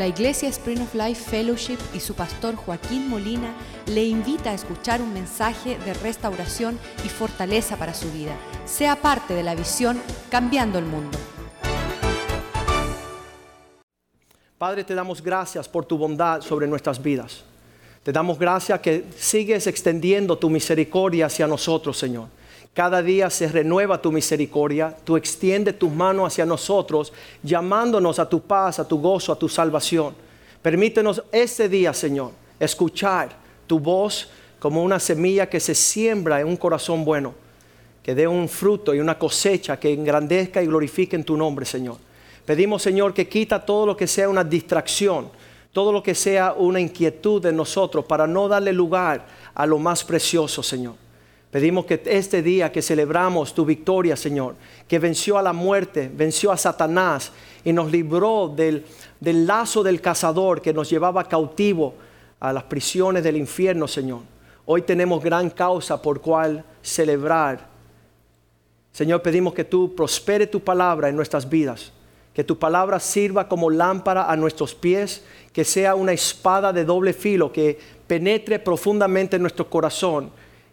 La Iglesia Spring of Life Fellowship y su pastor Joaquín Molina le invita a escuchar un mensaje de restauración y fortaleza para su vida. Sea parte de la visión Cambiando el Mundo. Padre, te damos gracias por tu bondad sobre nuestras vidas. Te damos gracias que sigues extendiendo tu misericordia hacia nosotros, Señor. Cada día se renueva tu misericordia, tú extiendes tus manos hacia nosotros, llamándonos a tu paz, a tu gozo, a tu salvación. Permítenos este día, Señor, escuchar tu voz como una semilla que se siembra en un corazón bueno, que dé un fruto y una cosecha que engrandezca y glorifique en tu nombre, Señor. Pedimos, Señor, que quita todo lo que sea una distracción, todo lo que sea una inquietud de nosotros para no darle lugar a lo más precioso, Señor. Pedimos que este día que celebramos tu victoria, Señor, que venció a la muerte, venció a Satanás y nos libró del, del lazo del cazador que nos llevaba cautivo a las prisiones del infierno, Señor. Hoy tenemos gran causa por cual celebrar. Señor, pedimos que tú prospere tu palabra en nuestras vidas que tu palabra sirva como lámpara a nuestros pies, que sea una espada de doble filo que penetre profundamente en nuestro corazón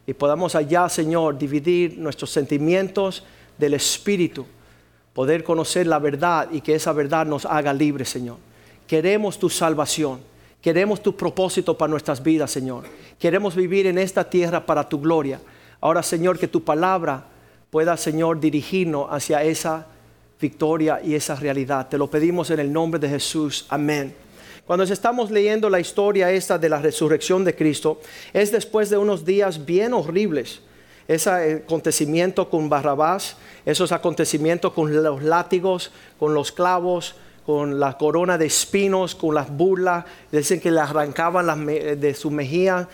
y podamos allá, Señor, dividir nuestros sentimientos del Espíritu, poder conocer la verdad y que esa verdad nos haga libres, Señor. Queremos tu salvación, queremos tu propósito para nuestras vidas, Señor. Queremos vivir en esta tierra para tu gloria. Ahora, Señor, que tu palabra pueda, Señor, dirigirnos hacia esa victoria y esa realidad. Te lo pedimos en el nombre de Jesús. Amén. Cuando estamos leyendo la historia esta de la resurrección de Cristo, es después de unos días bien horribles. Ese acontecimiento con Barrabás, esos acontecimientos con los látigos, con los clavos, con la corona de espinos, con las burlas, dicen que le arrancaban de su mejilla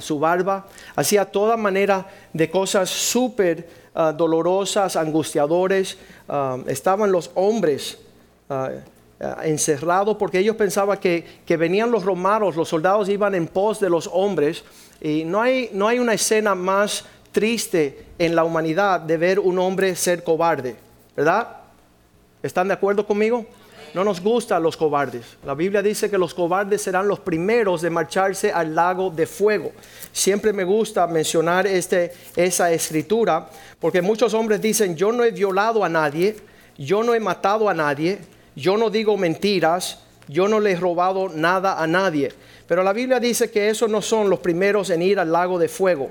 su barba, hacía toda manera de cosas súper ah, dolorosas, angustiadores. Ah, estaban los hombres ah, encerrados porque ellos pensaban que, que, venían los romanos, los soldados iban en pos de los hombres y no hay, no hay una escena más triste en la humanidad de ver un hombre ser cobarde, ¿verdad? ¿Están de acuerdo conmigo? No nos gustan los cobardes. La Biblia dice que los cobardes serán los primeros de marcharse al lago de fuego. Siempre me gusta mencionar este, esa escritura porque muchos hombres dicen, yo no he violado a nadie, yo no he matado a nadie, yo no digo mentiras, yo no le he robado nada a nadie. Pero la Biblia dice que esos no son los primeros en ir al lago de fuego.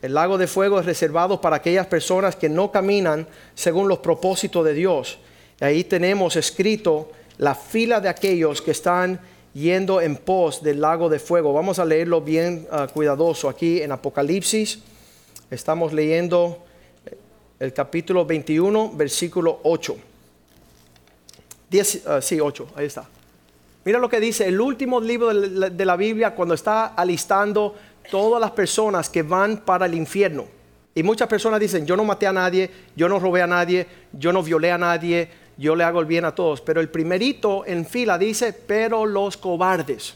El lago de fuego es reservado para aquellas personas que no caminan según los propósitos de Dios. Ahí tenemos escrito la fila de aquellos que están yendo en pos del lago de fuego. Vamos a leerlo bien ah, cuidadoso aquí en Apocalipsis. Estamos leyendo el capítulo 21, versículo 8. 10, ah, sí, 8, ahí está. Mira lo que dice el último libro de la Biblia cuando está alistando todas las personas que van para el infierno. Y muchas personas dicen, yo no maté a nadie, yo no robé a nadie, yo no violé a nadie, yo le hago el bien a todos. Pero el primerito en fila dice, pero los cobardes.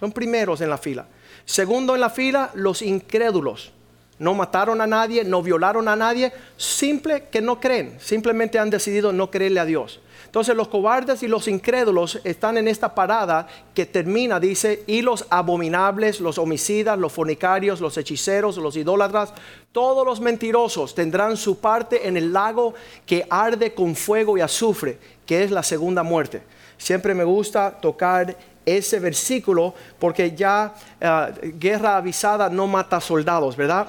Son primeros en la fila. Segundo en la fila, los incrédulos. No mataron a nadie, no violaron a nadie, simple que no creen, simplemente han decidido no creerle a Dios. Entonces los cobardes y los incrédulos están en esta parada que termina, dice, y los abominables, los homicidas, los fornicarios, los hechiceros, los idólatras, todos los mentirosos tendrán su parte en el lago que arde con fuego y azufre, que es la segunda muerte. Siempre me gusta tocar ese versículo porque ya eh, guerra avisada no mata soldados, ¿verdad?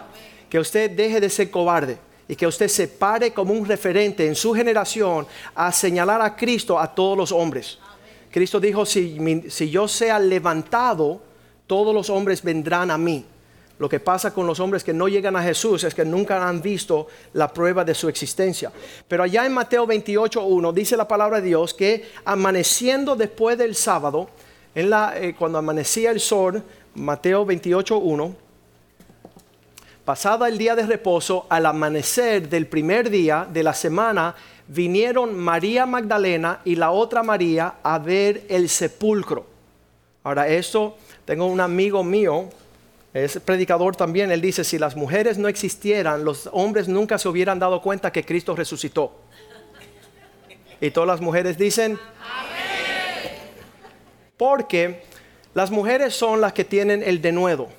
Que usted deje de ser cobarde y que usted se pare como un referente en su generación a señalar a Cristo a todos los hombres. Cristo dijo, si, si yo sea levantado, todos los hombres vendrán a mí. Lo que pasa con los hombres que no llegan a Jesús es que nunca han visto la prueba de su existencia. Pero allá en Mateo 28.1 dice la palabra de Dios que amaneciendo después del sábado, eh, cuando amanecía el sol, Mateo 28.1, pasada el día de reposo, al amanecer del primer día de la semana, vinieron María Magdalena y la otra María a ver el sepulcro. Ahora, esto, tengo un amigo mío, es predicador también, él dice, si las mujeres no existieran, los hombres nunca se hubieran dado cuenta que Cristo resucitó. Y todas las mujeres dicen, Porque las mujeres son las que tienen el denuedo.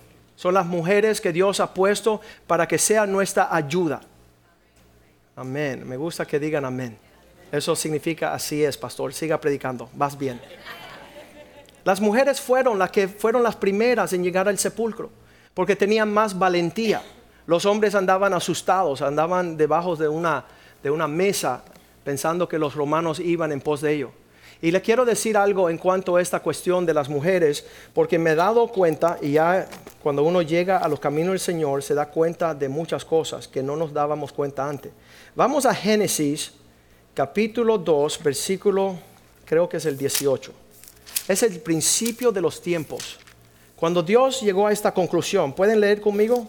Son las mujeres que Dios ha puesto para que sea nuestra ayuda. Amén. Me gusta que digan amén. Eso significa así es, pastor. Siga predicando. Vas bien. Las mujeres fueron las que fueron las primeras en llegar al sepulcro, porque tenían más valentía. Los hombres andaban asustados, andaban debajo de una, de una mesa pensando que los romanos iban en pos de ello. Y le quiero decir algo en cuanto a esta cuestión de las mujeres, porque me he dado cuenta, y ya cuando uno llega a los caminos del Señor, se da cuenta de muchas cosas que no nos dábamos cuenta antes. Vamos a Génesis capítulo 2, versículo, creo que es el 18. Es el principio de los tiempos. Cuando Dios llegó a esta conclusión, ¿pueden leer conmigo?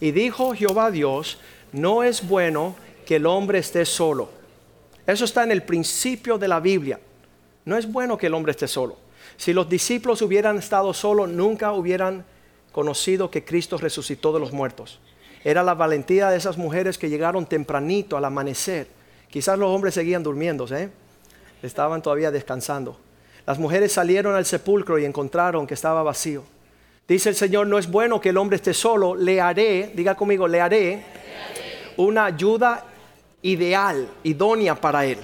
Y dijo Jehová Dios, no es bueno que el hombre esté solo. Eso está en el principio de la Biblia. No es bueno que el hombre esté solo. Si los discípulos hubieran estado solos, nunca hubieran conocido que Cristo resucitó de los muertos. Era la valentía de esas mujeres que llegaron tempranito al amanecer. Quizás los hombres seguían durmiendo, ¿eh? estaban todavía descansando. Las mujeres salieron al sepulcro y encontraron que estaba vacío. Dice el Señor, no es bueno que el hombre esté solo, le haré, diga conmigo, le haré una ayuda ideal, idónea para él.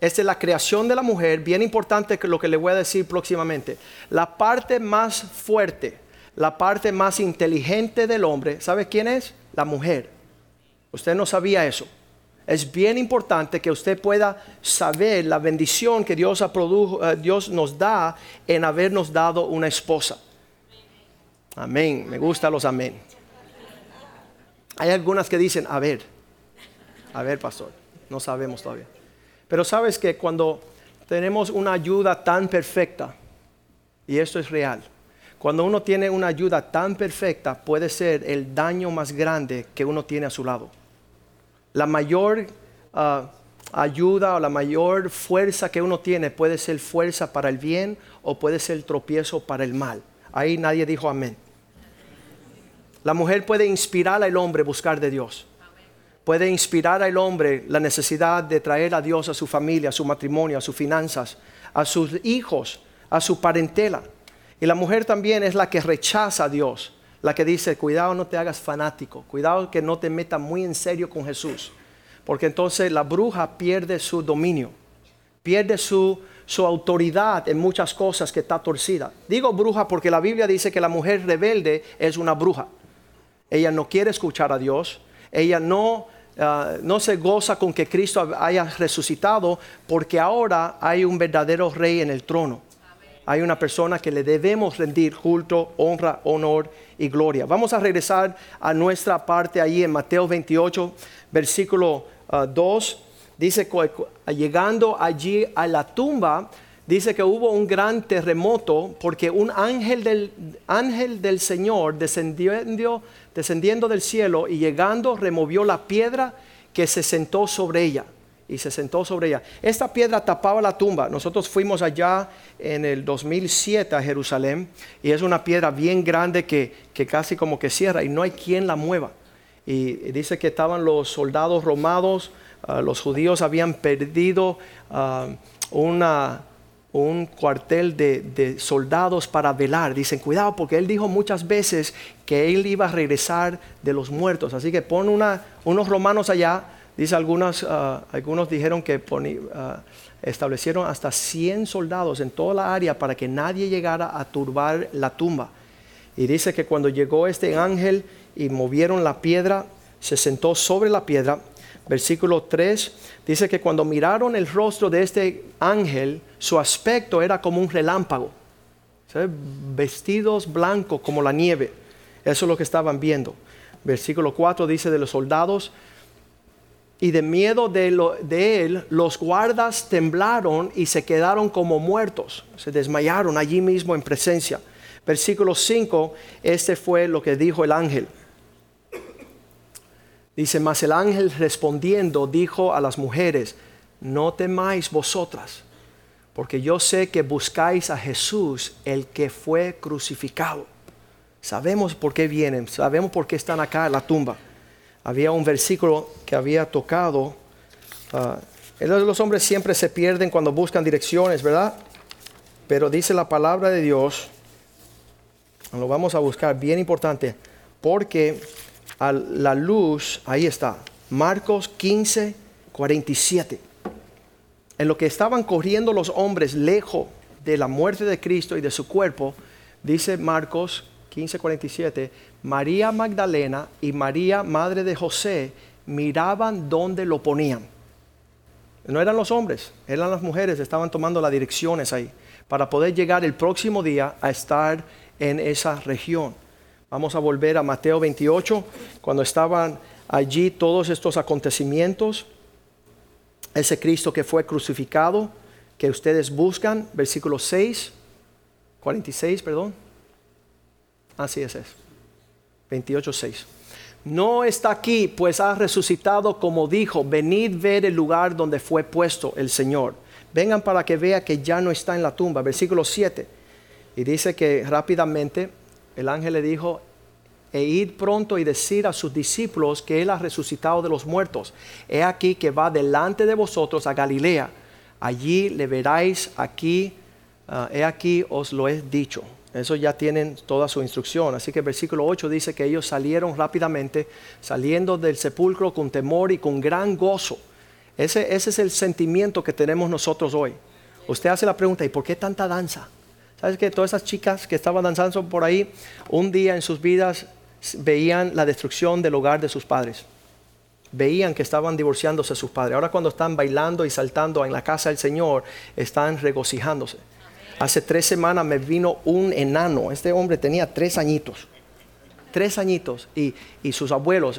Es la creación de la mujer, bien importante lo que le voy a decir próximamente. La parte más fuerte, la parte más inteligente del hombre, ¿sabe quién es? La mujer. Usted no sabía eso. Es bien importante que usted pueda saber la bendición que Dios, eh, Dios nos da en habernos dado una esposa. Amén. Me gustan los amén. Hay algunas que dicen, a ver, a ver, pastor, no sabemos todavía. Pero sabes que cuando tenemos una ayuda tan perfecta, y esto es real, cuando uno tiene una ayuda tan perfecta, puede ser el daño más grande que uno tiene a su lado. La mayor ah, ayuda o la mayor fuerza que uno tiene puede ser fuerza para el bien o puede ser tropiezo para el mal. Ahí nadie dijo amén. La mujer puede inspirar al hombre a buscar de Dios. Puede inspirar al hombre la necesidad de traer a Dios a su familia, a su matrimonio, a sus finanzas, a sus hijos, a su parentela. Y la mujer también es la que rechaza a Dios, la que dice, cuidado no te hagas fanático, cuidado que no te metas muy en serio con Jesús, porque entonces la bruja pierde su dominio, pierde su, su autoridad en muchas cosas que está torcida. Digo bruja porque la Biblia dice que la mujer rebelde es una bruja. Ella no quiere escuchar a Dios, ella no, ah, no se goza con que Cristo haya resucitado porque ahora hay un verdadero rey en el trono. Hay una persona que le debemos rendir culto, honra, honor y gloria. Vamos a regresar a nuestra parte ahí en Mateo 28, versículo 2. Ah, dice, llegando allí a la tumba, dice que hubo un gran terremoto porque un ángel del, ángel del Señor descendiendo, descendiendo del cielo y llegando removió la piedra que se sentó sobre ella. Y se sentó sobre ella. Esta piedra tapaba la tumba. Nosotros fuimos allá en el 2007 a Jerusalén y es una piedra bien grande que, casi como que cierra y no hay quien la mueva. Y, dice que estaban los soldados romanos, ah, los judíos habían perdido ah, una, un cuartel de, soldados para velar. Dicen, cuidado, porque él dijo muchas veces que él iba a regresar de los muertos. Así que pon una, unos romanos allá. Dice algunos, ah, algunos dijeron que ah, establecieron hasta 100 soldados en toda la área para que nadie llegara a turbar la tumba. Y dice que cuando llegó este ángel y movieron la piedra, se sentó sobre la piedra. Versículo 3 dice que cuando miraron el rostro de este ángel, su aspecto era como un relámpago, vestidos blancos como la nieve. Eso es lo que estaban viendo. Versículo 4 dice de los soldados, y de miedo de, de, él, los guardas temblaron y se quedaron como muertos, se desmayaron allí mismo en presencia. Versículo 5, este fue lo que dijo el ángel. Dice, mas el ángel respondiendo dijo a las mujeres, no temáis vosotras porque yo sé que buscáis a Jesús, el que fue crucificado. Sabemos por qué vienen, sabemos por qué están acá en la tumba. Había un versículo que había tocado. Uh, los hombres siempre se pierden cuando buscan direcciones, ¿verdad? Pero dice la palabra de Dios, lo vamos a buscar, bien importante, porque a la luz, ahí está, Marcos 15, 47. En lo que estaban corriendo los hombres lejos de la muerte de Cristo y de su cuerpo, dice Marcos 15, 47, María Magdalena y María, madre de José, miraban dónde lo ponían. No eran los hombres, eran las mujeres, estaban tomando las direcciones ahí para poder llegar el próximo día a estar en esa región. Vamos a volver a Mateo 28, cuando estaban allí todos estos acontecimientos. Ese Cristo que fue crucificado, que ustedes buscan, versículo 6, 46, perdón. Así es, es. 28, 6. No está aquí, pues ha resucitado como dijo, venid ver el lugar donde fue puesto el Señor. Vengan para que vea que ya no está en la tumba. Versículo 7. Y dice que rápidamente el ángel le dijo, e ir pronto y decir a sus discípulos que Él ha resucitado de los muertos. He aquí que va delante de vosotros a Galilea. Allí le veráis aquí, ah, he aquí os lo he dicho. Eso ya tienen toda su instrucción. Así que el versículo 8 dice que ellos salieron rápidamente, saliendo del sepulcro con temor y con gran gozo. Ese, ese es el sentimiento que tenemos nosotros hoy. Usted hace la pregunta, ¿y por qué tanta danza? ¿Sabes que todas esas chicas que estaban danzando por ahí, un día en sus vidas veían la destrucción del hogar de sus padres? Veían que estaban divorciándose sus padres. Ahora cuando están bailando y saltando en la casa del Señor, están regocijándose. Hace tres semanas me vino un enano. Este hombre tenía tres añitos. Tres añitos. Y, sus abuelos,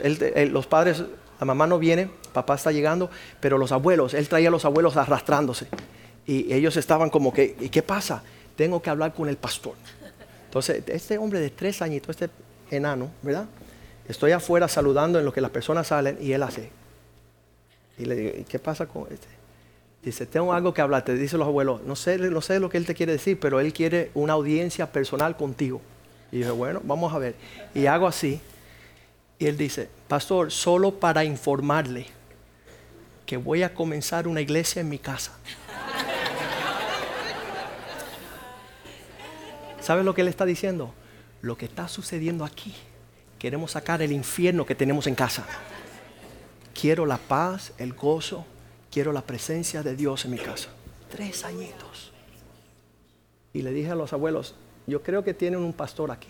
los padres, la mamá no viene, papá está llegando, pero los abuelos, él traía a los abuelos arrastrándose. Y ellos estaban como que, ¿y qué pasa? Tengo que hablar con el pastor. Entonces, este hombre de tres añitos, este enano, ¿verdad? Estoy afuera saludando en lo que las personas salen y él hace. Y le digo, ¿y qué pasa con este? Dice, tengo algo que hablarte. Dice los abuelos, no sé, no sé lo que él te quiere decir, pero él quiere una audiencia personal contigo. Y dije, bueno, vamos a ver. Y hago así. Y él dice, pastor, solo para informarle que voy a comenzar una iglesia en mi casa. ¿Sabes lo que él está diciendo? Lo que está sucediendo aquí. Queremos sacar el infierno que tenemos en casa. Quiero la paz, el gozo, quiero la presencia de Dios en mi casa. Tres añitos. Y le dije a los abuelos, yo creo que tienen un pastor aquí.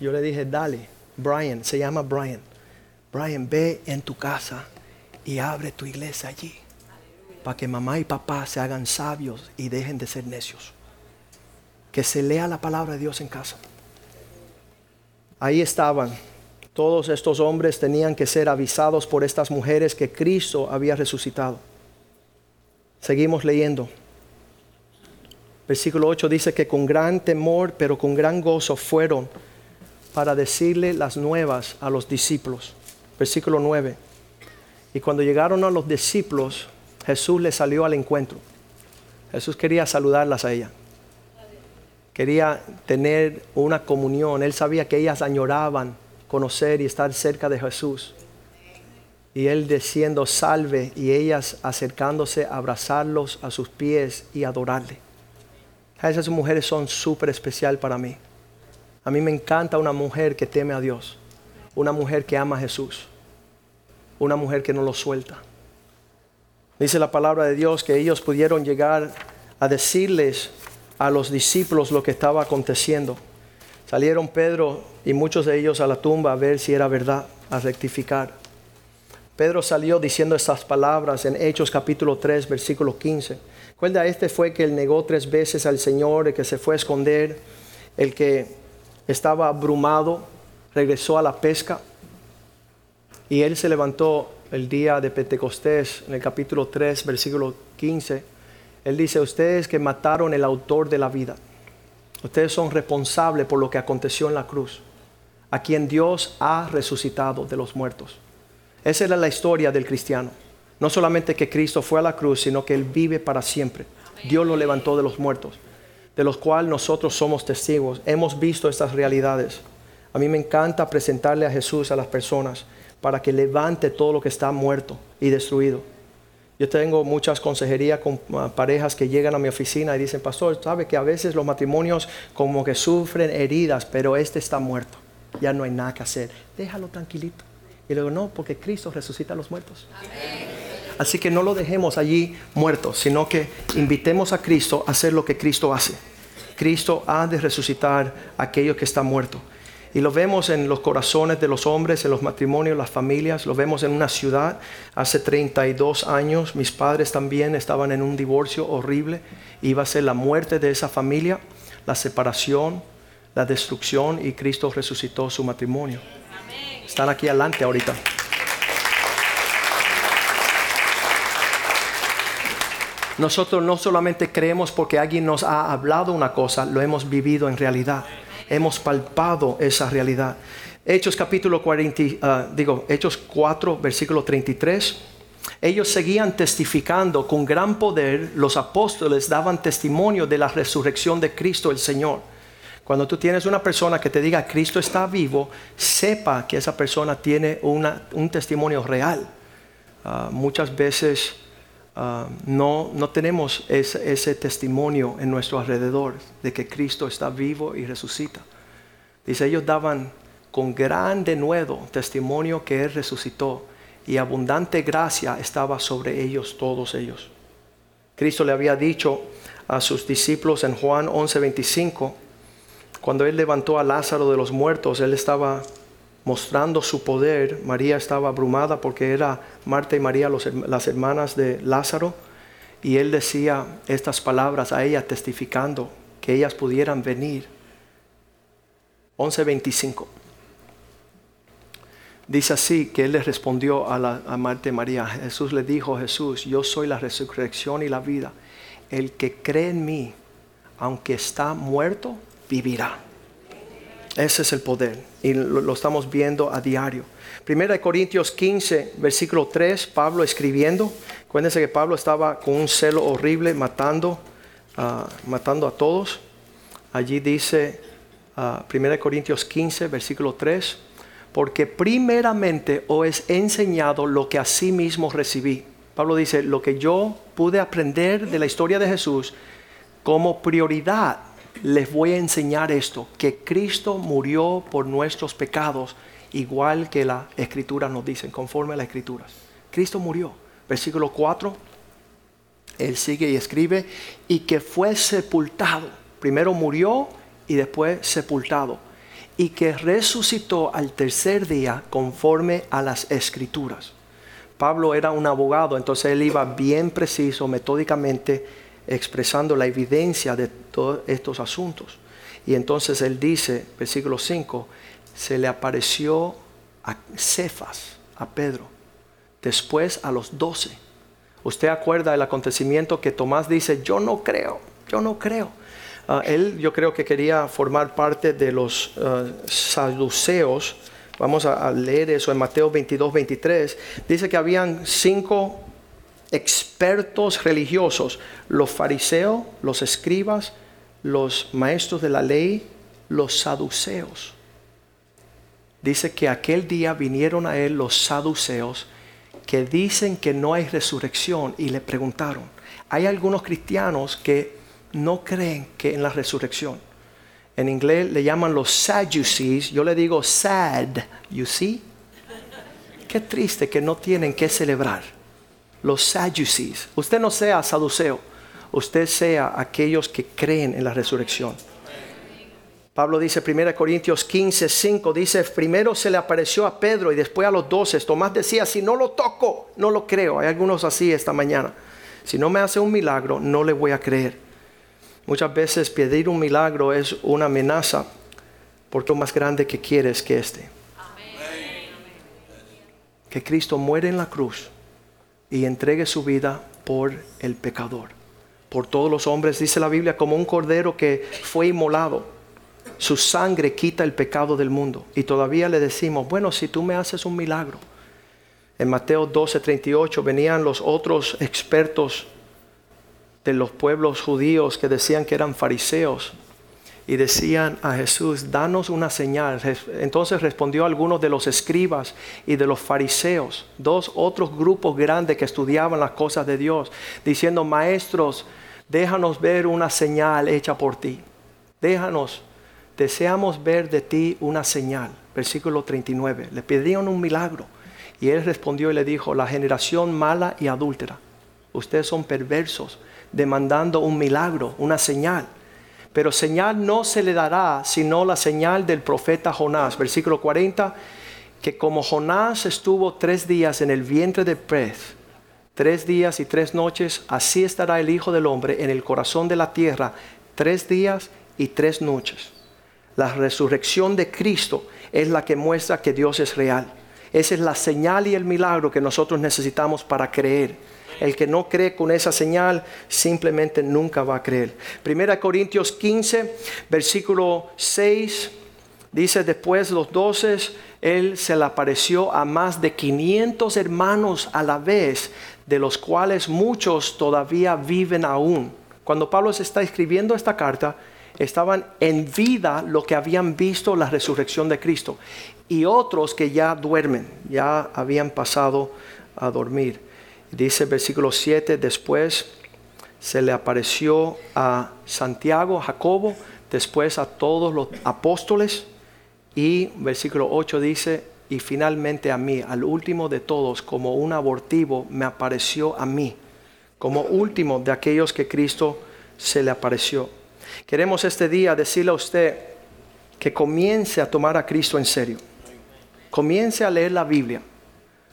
Yo le dije, dale, Brian, se llama Brian. Brian, ve en tu casa y abre tu iglesia allí. Para que mamá y papá se hagan sabios y dejen de ser necios que se lea la palabra de Dios en casa. Ahí estaban. Todos estos hombres tenían que ser avisados por estas mujeres que Cristo había resucitado. Seguimos leyendo. Versículo 8 dice que con gran temor, pero con gran gozo fueron para decirle las nuevas a los discípulos. Versículo 9. Y cuando llegaron a los discípulos, Jesús les salió al encuentro. Jesús quería saludarlas a ella quería tener una comunión. Él sabía que ellas añoraban conocer y estar cerca de Jesús. Y él diciendo salve y ellas acercándose a abrazarlos a sus pies y adorarle. Esas mujeres son súper especial para mí. A mí me encanta una mujer que teme a Dios, una mujer que ama a Jesús, una mujer que no lo suelta. Dice la palabra de Dios que ellos pudieron llegar a decirles a los discípulos lo que estaba aconteciendo. Salieron Pedro y muchos de ellos a la tumba a ver si era verdad, a rectificar. Pedro salió diciendo estas palabras en Hechos capítulo 3, versículo 15. Cuenta, este fue que él negó tres veces al Señor, el que se fue a esconder, el que estaba abrumado, regresó a la pesca. Y él se levantó el día de Pentecostés, en el capítulo 3, versículo 15 él dice, ustedes que mataron el autor de la vida, ustedes son responsables por lo que aconteció en la cruz, a quien Dios ha resucitado de los muertos. Esa era la historia del cristiano. No solamente que Cristo fue a la cruz, sino que Él vive para siempre. Dios lo levantó de los muertos, de los cuales nosotros somos testigos. Hemos visto estas realidades. A mí me encanta presentarle a Jesús a las personas para que levante todo lo que está muerto y destruido Yo tengo muchas consejerías con uh, parejas que llegan a mi oficina y dicen, pastor, sabe que a veces los matrimonios como que sufren heridas, pero este está muerto. Ya no hay nada que hacer. Déjalo tranquilito. Y luego, no, porque Cristo resucita a los muertos. Así que no lo dejemos allí muerto, sino que invitemos a Cristo a hacer lo que Cristo hace. Cristo ha de resucitar a aquello que está muerto. Y lo vemos en los corazones de los hombres, en los matrimonios, las familias. Lo vemos en una ciudad. Hace 32 años mis padres también estaban en un divorcio horrible. Iba a ser la muerte de esa familia, la separación, la destrucción y Cristo resucitó su matrimonio. Están aquí adelante ahorita. Nosotros no solamente creemos porque alguien nos ha hablado una cosa, lo hemos vivido en realidad. Hemos palpado esa realidad. Hechos capítulo 40, ah, digo, Hechos 4, versículo 33. Ellos seguían testificando con gran poder, los apóstoles daban testimonio de la resurrección de Cristo el Señor. Cuando tú tienes una persona que te diga Cristo está vivo, sepa que esa persona tiene un testimonio real. Ah, muchas veces ah, no, no, tenemos ese, testimonio en nuestro alrededor de que Cristo está vivo y resucita. Dice, ellos daban con gran denuedo testimonio que Él resucitó y abundante gracia estaba sobre ellos, todos ellos. Cristo le había dicho a sus discípulos en Juan 11:25, cuando Él levantó a Lázaro de los muertos, Él estaba mostrando su poder. María estaba abrumada porque era Marta y María las hermanas de Lázaro. Y Él decía estas palabras a ella testificando que ellas pudieran venir. 11.25. Dice así que Él le respondió a, la, a Marta y María. Jesús le dijo, Jesús, yo soy la resurrección y la vida. El que cree en mí, aunque está muerto, vivirá. Ese es el poder y lo, estamos viendo a diario. Primera de Corintios 15, versículo 3, Pablo escribiendo. Acuérdense que Pablo estaba con un celo horrible matando, uh, matando a todos. Allí dice uh, Primera de Corintios 15, versículo 3, porque primeramente os he enseñado lo que a sí mismo recibí. Pablo dice, lo que yo pude aprender de la historia de Jesús como prioridad les voy a enseñar esto, que Cristo murió por nuestros pecados, igual que la escritura nos dicen, conforme a las escrituras. Cristo murió. Versículo 4, él sigue y escribe, y que fue sepultado. Primero murió y después sepultado. Y que resucitó al tercer día conforme a las escrituras. Pablo era un abogado, entonces él iba bien preciso, metódicamente, expresando la evidencia de todos estos asuntos. Y entonces él dice, versículo 5, se le apareció a Cefas, a Pedro, después a los doce. Usted acuerda del acontecimiento que Tomás dice, yo no creo, yo no creo. Ah, él yo creo que quería formar parte de los ah, saduceos. Vamos a, a, leer eso en Mateo 22, 23. Dice que habían cinco expertos religiosos, los fariseos, los escribas, los maestros de la ley, los saduceos. Dice que aquel día vinieron a él los saduceos que dicen que no hay resurrección y le preguntaron, hay algunos cristianos que no creen que en la resurrección. En inglés le llaman los Sadducees, yo le digo sad, you see. Qué triste que no tienen que celebrar los Sadducees. Usted no sea saduceo, usted sea aquellos que creen en la resurrección. Pablo dice 1 Corintios 15, 5, dice, primero se le apareció a Pedro y después a los doce. Tomás decía, si no lo toco, no lo creo. Hay algunos así esta mañana. Si no me hace un milagro, no le voy a creer. Muchas veces pedir un milagro es una amenaza porque lo más grande que quieres que este. Que Cristo muere en la cruz y entregue su vida por el pecador, por todos los hombres, dice la Biblia, como un cordero que fue inmolado. Su sangre quita el pecado del mundo. Y todavía le decimos, bueno, si tú me haces un milagro. En Mateo 12, 38 venían los otros expertos de los pueblos judíos que decían que eran fariseos. Y decían a Jesús, danos una señal. Entonces respondió algunos de los escribas y de los fariseos, dos otros grupos grandes que estudiaban las cosas de Dios, diciendo, maestros, déjanos ver una señal hecha por ti. Déjanos, deseamos ver de ti una señal. Versículo 39. Le pidieron un milagro. Y él respondió y le dijo, la generación mala y adúltera, ustedes son perversos, demandando un milagro, una señal. Pero señal no se le dará sino la señal del profeta Jonás. Versículo 40, que como Jonás estuvo tres días en el vientre de pez, tres días y tres noches, así estará el Hijo del Hombre en el corazón de la tierra, tres días y tres noches. La resurrección de Cristo es la que muestra que Dios es real. Esa es la señal y el milagro que nosotros necesitamos para creer. El que no cree con esa señal simplemente nunca va a creer. Primera Corintios 15, versículo 6, dice después los doces, él se le apareció a más de 500 hermanos a la vez, de los cuales muchos todavía viven aún. Cuando Pablo se está escribiendo esta carta, estaban en vida lo que habían visto la resurrección de Cristo y otros que ya duermen, ya habían pasado a dormir. Dice el versículo 7, después se le apareció a Santiago, Jacobo, después a todos los apóstoles y versículo 8 dice, y finalmente a mí, al último de todos, como un abortivo, me apareció a mí, como último de aquellos que Cristo se le apareció. Queremos este día decirle a usted que comience a tomar a Cristo en serio. Comience a leer la Biblia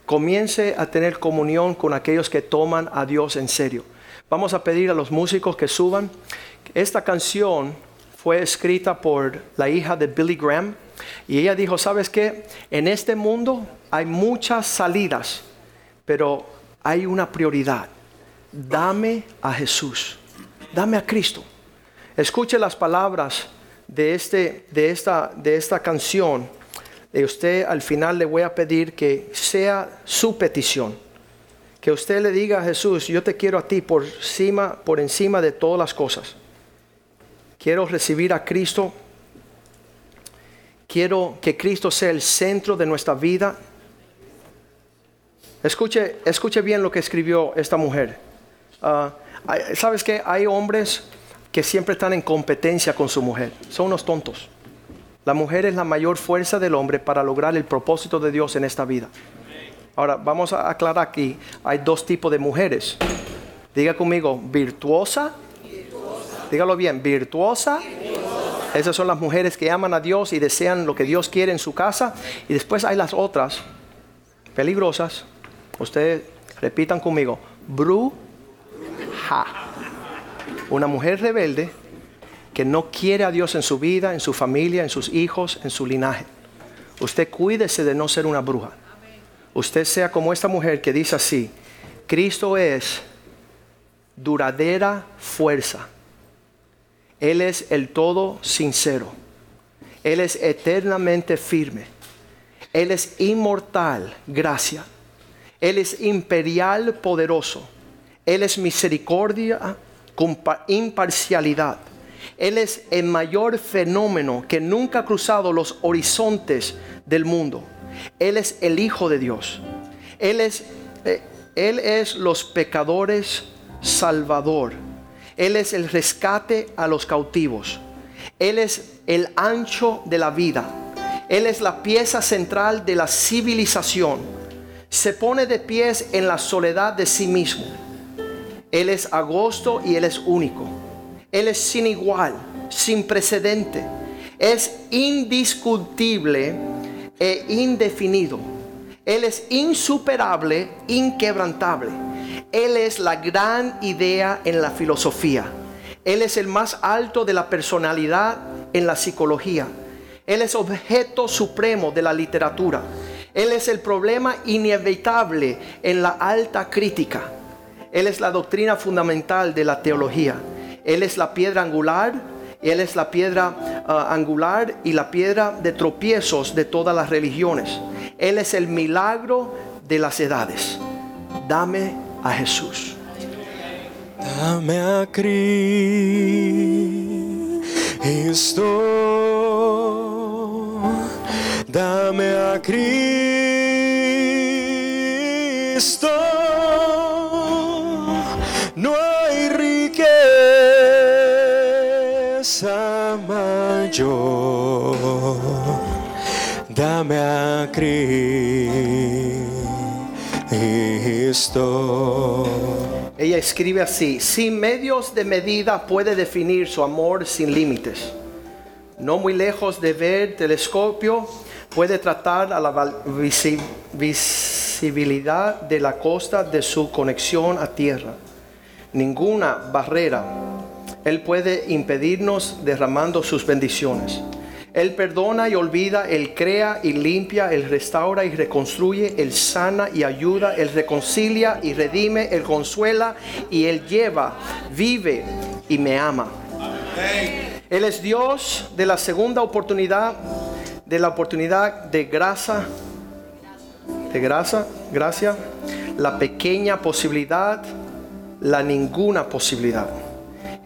comience a tener comunión con aquellos que toman a Dios en serio. Vamos a pedir a los músicos que suban. Esta canción fue escrita por la hija de Billy Graham y ella dijo, ¿sabes qué? En este mundo hay muchas salidas, pero hay una prioridad. Dame a Jesús, dame a Cristo. Escuche las palabras de, este, de, esta, de esta canción y usted al final le voy a pedir que sea su petición. Que usted le diga a Jesús, yo te quiero a ti por encima, por encima de todas las cosas. Quiero recibir a Cristo. Quiero que Cristo sea el centro de nuestra vida. Escuche, escuche bien lo que escribió esta mujer. Ah, ¿Sabes que hay hombres que siempre están en competencia con su mujer? Son unos tontos. La mujer es la mayor fuerza del hombre para lograr el propósito de Dios en esta vida. Ahora, vamos a aclarar aquí, hay dos tipos de mujeres. Diga conmigo, virtuosa. Dígalo bien, virtuosa. Esas son las mujeres que aman a Dios y desean lo que Dios quiere en su casa. Y después hay las otras, peligrosas. Ustedes repitan conmigo, bruja. Una mujer rebelde que no quiere a Dios en su vida, en su familia, en sus hijos, en su linaje. Usted cuídese de no ser una bruja. Usted sea como esta mujer que dice así, Cristo es duradera fuerza. Él es el todo sincero. Él es eternamente firme. Él es inmortal, gracia. Él es imperial, poderoso. Él es misericordia, imparcialidad. Él es el mayor fenómeno que nunca ha cruzado los horizontes del mundo. Él es el Hijo de Dios. Él es, eh, él es los pecadores salvador. Él es el rescate a los cautivos. Él es el ancho de la vida. Él es la pieza central de la civilización. Se pone de pies en la soledad de sí mismo. Él es agosto y Él es único. Él es sin igual, sin precedente. Es indiscutible e indefinido. Él es insuperable, inquebrantable. Él es la gran idea en la filosofía. Él es el más alto de la personalidad en la psicología. Él es objeto supremo de la literatura. Él es el problema inevitable en la alta crítica. Él es la doctrina fundamental de la teología. Él es la piedra angular, Él es la piedra ah, angular y la piedra de tropiezos de todas las religiones. Él es el milagro de las edades. Dame a Jesús. Dame a Cristo Cristo, dame a Cristo. Riqueza mayor. Dame a Cristo. Ella escribe así, sin medios de medida puede definir su amor sin límites. No muy lejos de ver telescopio, puede tratar a la visibilidad de la costa de su conexión a tierra. Ninguna barrera Él puede impedirnos derramando sus bendiciones. Él perdona y olvida, Él crea y limpia, Él restaura y reconstruye, Él sana y ayuda, Él reconcilia y redime, Él consuela y Él lleva, vive y me ama. Él es Dios de la segunda oportunidad, de la oportunidad de gracia, de gracia, gracia, la pequeña posibilidad, la ninguna posibilidad.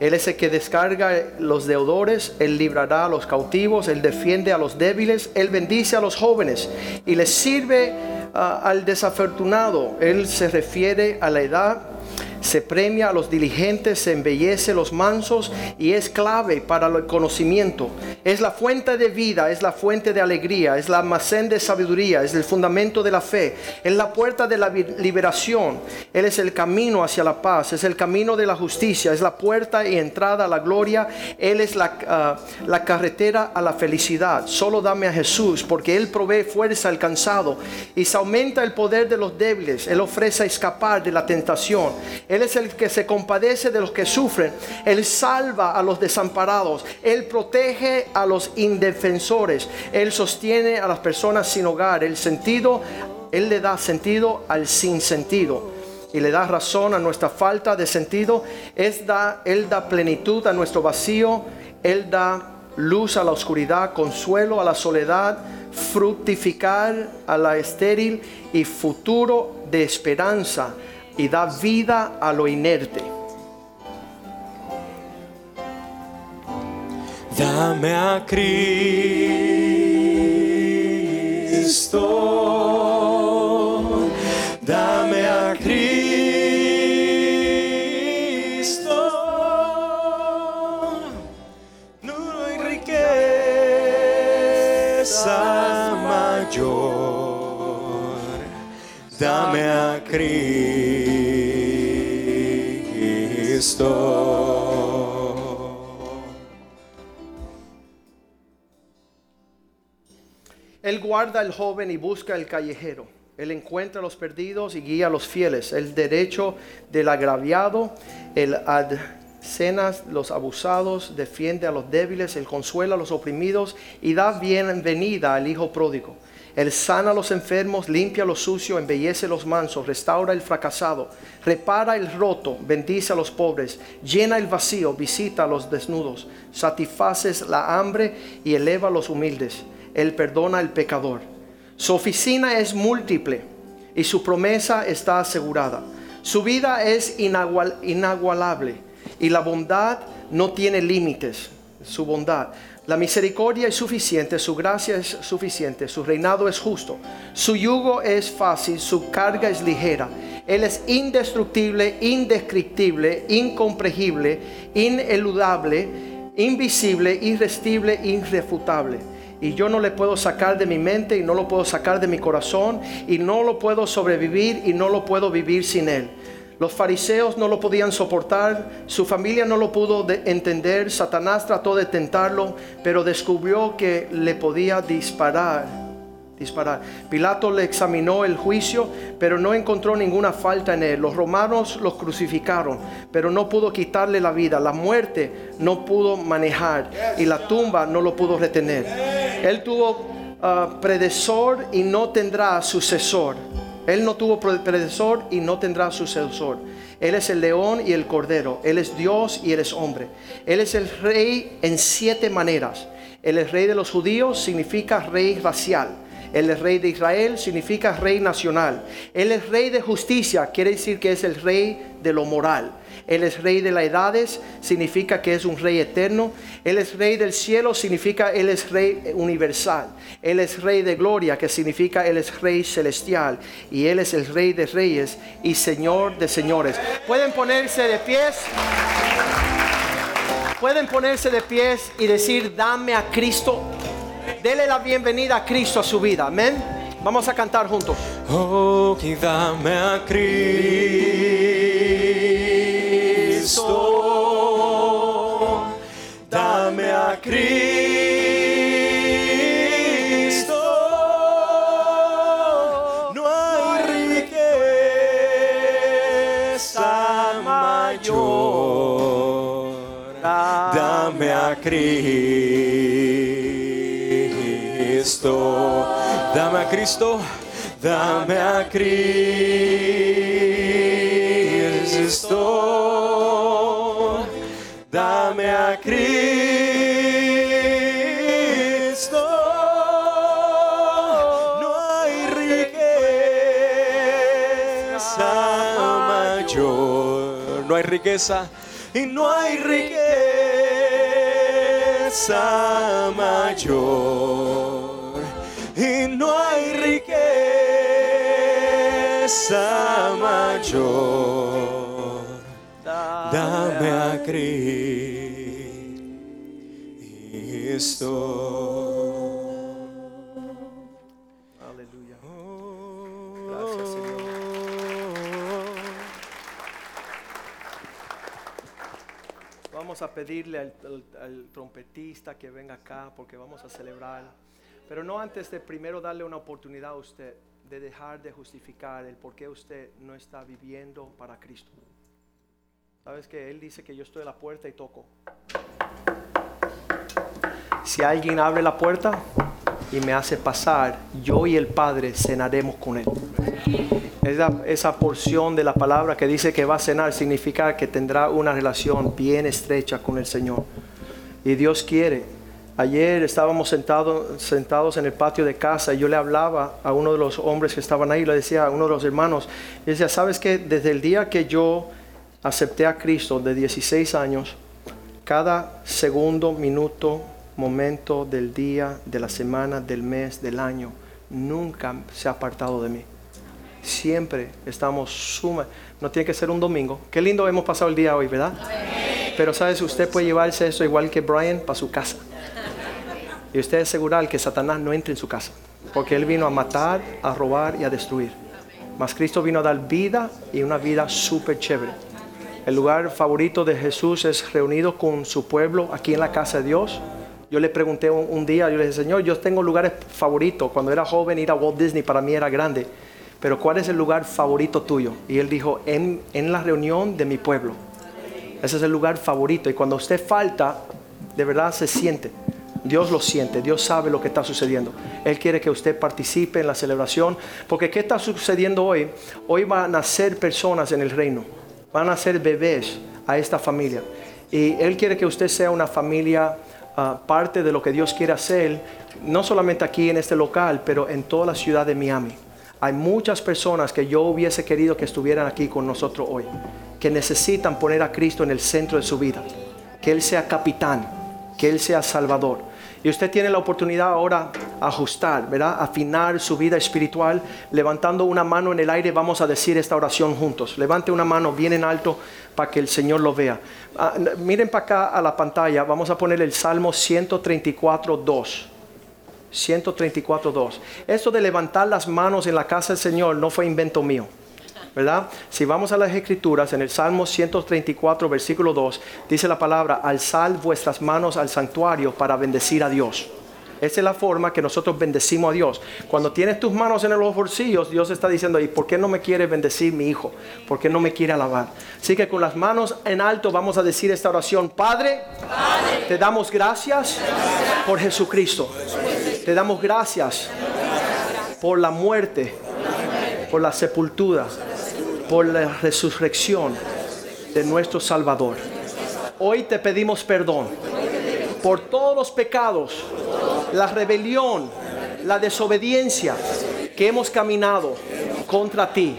Él es el que descarga los deudores, Él librará a los cautivos, Él defiende a los débiles, Él bendice a los jóvenes y les sirve ah, al desafortunado. Él se refiere a la edad, se premia a los diligentes, se embellece a los mansos y es clave para el conocimiento. Es la fuente de vida, es la fuente de alegría, es la almacén de sabiduría, es el fundamento de la fe, es la puerta de la liberación. Él es el camino hacia la paz, es el camino de la justicia, es la puerta y entrada a la gloria. Él es la, ah, la carretera a la felicidad. Solo dame a Jesús porque Él provee fuerza al cansado y se aumenta el poder de los débiles. Él ofrece escapar de la tentación. Él es el que se compadece de los que sufren. Él salva a los desamparados. Él protege a los indefensores. Él sostiene a las personas sin hogar. El sentido, Él le da sentido al sinsentido y le da razón a nuestra falta de sentido. Es da, él da plenitud a nuestro vacío. Él da luz a la oscuridad, consuelo a la soledad, fructificar a la estéril y futuro de esperanza y da vida a lo inerte. Dame a Cristo, dame a Cristo, no hay riqueza mayor, dame a Cristo. Él guarda al joven y busca el callejero. Él encuentra a los perdidos y guía a los fieles. El derecho del agraviado, el adcenas los abusados, defiende a los débiles, él consuela a los oprimidos y da bienvenida al hijo pródigo. Él sana a los enfermos, limpia lo sucio, embellece los mansos, restaura el fracasado, repara el roto, bendice a los pobres, llena el vacío, visita a los desnudos, satisfaces la hambre y eleva a los humildes. Él perdona al pecador. Su oficina es múltiple y su promesa está asegurada. Su vida es inagual- inagualable y la bondad no tiene límites. Su bondad. La misericordia es suficiente, su gracia es suficiente, su reinado es justo, su yugo es fácil, su carga es ligera. Él es indestructible, indescriptible, incomprensible, ineludable, invisible, irresistible, irrefutable y yo no le puedo sacar de mi mente y no lo puedo sacar de mi corazón y no lo puedo sobrevivir y no lo puedo vivir sin él. Los fariseos no lo podían soportar, su familia no lo pudo de- entender, Satanás trató de tentarlo, pero descubrió que le podía disparar, disparar. Pilato le examinó el juicio, pero no encontró ninguna falta en él. Los romanos los crucificaron, pero no pudo quitarle la vida. La muerte no pudo manejar y la tumba no lo pudo retener. Él tuvo ah, predecesor y no tendrá sucesor. Él no tuvo pre- predecesor y no tendrá sucesor. Él es el león y el cordero. Él es Dios y Él es hombre. Él es el rey en siete maneras. Él es rey de los judíos, significa rey racial. Él es rey de Israel, significa rey nacional. Él es rey de justicia, quiere decir que es el rey de lo moral. Él es rey de las edades, significa que es un rey eterno. Él es rey del cielo, significa Él es rey universal. Él es rey de gloria, que significa Él es rey celestial. Y Él es el rey de reyes y señor de señores. Pueden ponerse de pies. Pueden ponerse de pies y decir, dame a Cristo. Dele la bienvenida a Cristo a su vida. Amén. Vamos a cantar juntos. Oh, que dame a Cristo, dame a Cristo. No hay riqueza mayor. Dame a Dame a Cristo, dame a Cristo, dame a Cristo. No hay riqueza mayor, no hay riqueza y no hay riqueza mayor y no hay riqueza mayor. Dame a Cristo. Aleluya. Gracias, Señor. Vamos a pedirle al, al- al trompetista que venga acá porque vamos a celebrar. Pero no antes de primero darle una oportunidad a usted de dejar de justificar el por qué usted no está viviendo para Cristo. Sabes que Él dice que yo estoy a la puerta y toco. Si alguien abre la puerta y me hace pasar, yo y el Padre cenaremos con Él. Esa, esa porción de la palabra que dice que va a cenar significa que tendrá una relación bien estrecha con el Señor. Y Dios quiere. Ayer estábamos sentados, sentados en el patio de casa y yo le hablaba a uno de los hombres que estaban ahí, le decía a uno de los hermanos, decía, ¿sabes que Desde el día que yo acepté a Cristo de 16 años, cada segundo, minuto, momento del día, de la semana, del mes, del año, nunca se ha apartado de mí. Siempre estamos suma. No tiene que ser un domingo. Qué lindo hemos pasado el día hoy, ¿verdad? Pero sabes, usted puede llevarse eso igual que Brian para su casa. Y usted asegurar que Satanás no entre en su casa. Porque él vino a matar, a robar y a destruir. Mas Cristo vino a dar vida y una vida súper chévere. El lugar favorito de Jesús es reunido con su pueblo aquí en la casa de Dios. Yo le pregunté un, día, yo le dije, Señor, yo tengo lugares favoritos. Cuando era joven ir a Walt Disney para mí era grande. Pero ¿cuál es el lugar favorito tuyo? Y él dijo, en, en la reunión de mi pueblo. Ese es el lugar favorito. Y cuando usted falta, de verdad se siente. Dios lo siente, Dios sabe lo que está sucediendo. Él quiere que usted participe en la celebración. Porque ¿qué está sucediendo hoy? Hoy van a nacer personas en el reino. Van a ser bebés a esta familia. Y Él quiere que usted sea una familia, ah, parte de lo que Dios quiere hacer, no solamente aquí en este local, pero en toda la ciudad de Miami. Hay muchas personas que yo hubiese querido que estuvieran aquí con nosotros hoy, que necesitan poner a Cristo en el centro de su vida, que Él sea capitán, que Él sea salvador. Y usted tiene la oportunidad ahora ajustar, ¿verdad? Afinar su vida espiritual. Levantando una mano en el aire, vamos a decir esta oración juntos. Levante una mano bien en alto para que el Señor lo vea. Ah, miren para acá a la pantalla, vamos a poner el Salmo 134, 2. 134.2. Esto de levantar las manos en la casa del Señor no fue invento mío. ¿Verdad? Si vamos a las escrituras, en el Salmo 134, versículo 2, dice la palabra, alzad vuestras manos al santuario para bendecir a Dios. Esa es la forma que nosotros bendecimos a Dios. Cuando tienes tus manos en los bolsillos, Dios está diciendo, ¿y por qué no me quiere bendecir mi hijo? ¿Por qué no me quiere alabar? Así que con las manos en alto vamos a decir esta oración, Padre, te damos gracias por Jesucristo. Te damos gracias por la muerte, por la sepultura, por la resurrección de nuestro Salvador. Hoy te pedimos perdón por todos los pecados, la rebelión, la desobediencia que hemos caminado contra ti.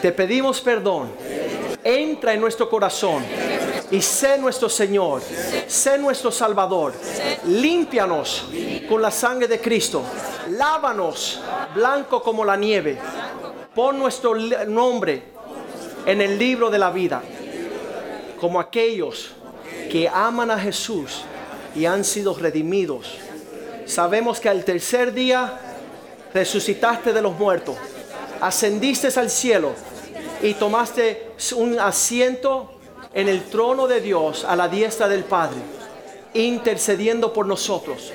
Te pedimos perdón. Entra en nuestro corazón y sé nuestro Señor, sé nuestro Salvador. Límpianos con la sangre de Cristo. Lávanos blanco como la nieve. Pon nuestro nombre en el libro de la vida, como aquellos que aman a Jesús y han sido redimidos. Sabemos que al tercer día resucitaste de los muertos, ascendiste al cielo y tomaste un asiento en el trono de Dios a la diestra del Padre, intercediendo por nosotros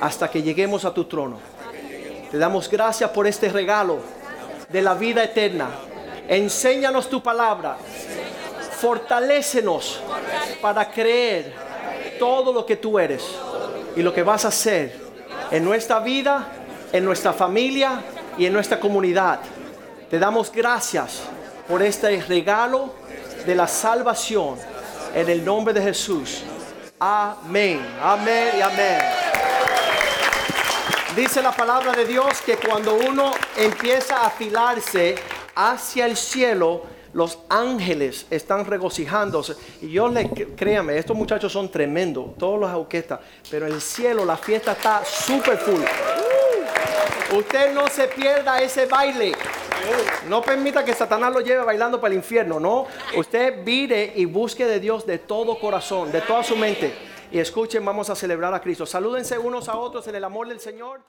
hasta que lleguemos a tu trono. Te damos gracias por este regalo de la vida eterna. Enséñanos tu palabra. Fortalécenos para creer todo lo que tú eres y lo que vas a hacer en nuestra vida, en nuestra familia y en nuestra comunidad. Te damos gracias por este regalo de la salvación en el nombre de Jesús. Amén, amén y amén. Dice la palabra de Dios que cuando uno empieza a afilarse hacia el cielo, los ángeles están regocijándose. Y yo le créame, estos muchachos son tremendos, todos los orquestas, pero el cielo la fiesta está súper full. Usted no se pierda ese baile. No permita que Satanás lo lleve bailando para el infierno, no. Usted vire y busque de Dios de todo corazón, de toda su mente. Y escuchen, vamos a celebrar a Cristo. Salúdense unos a otros en el amor del Señor.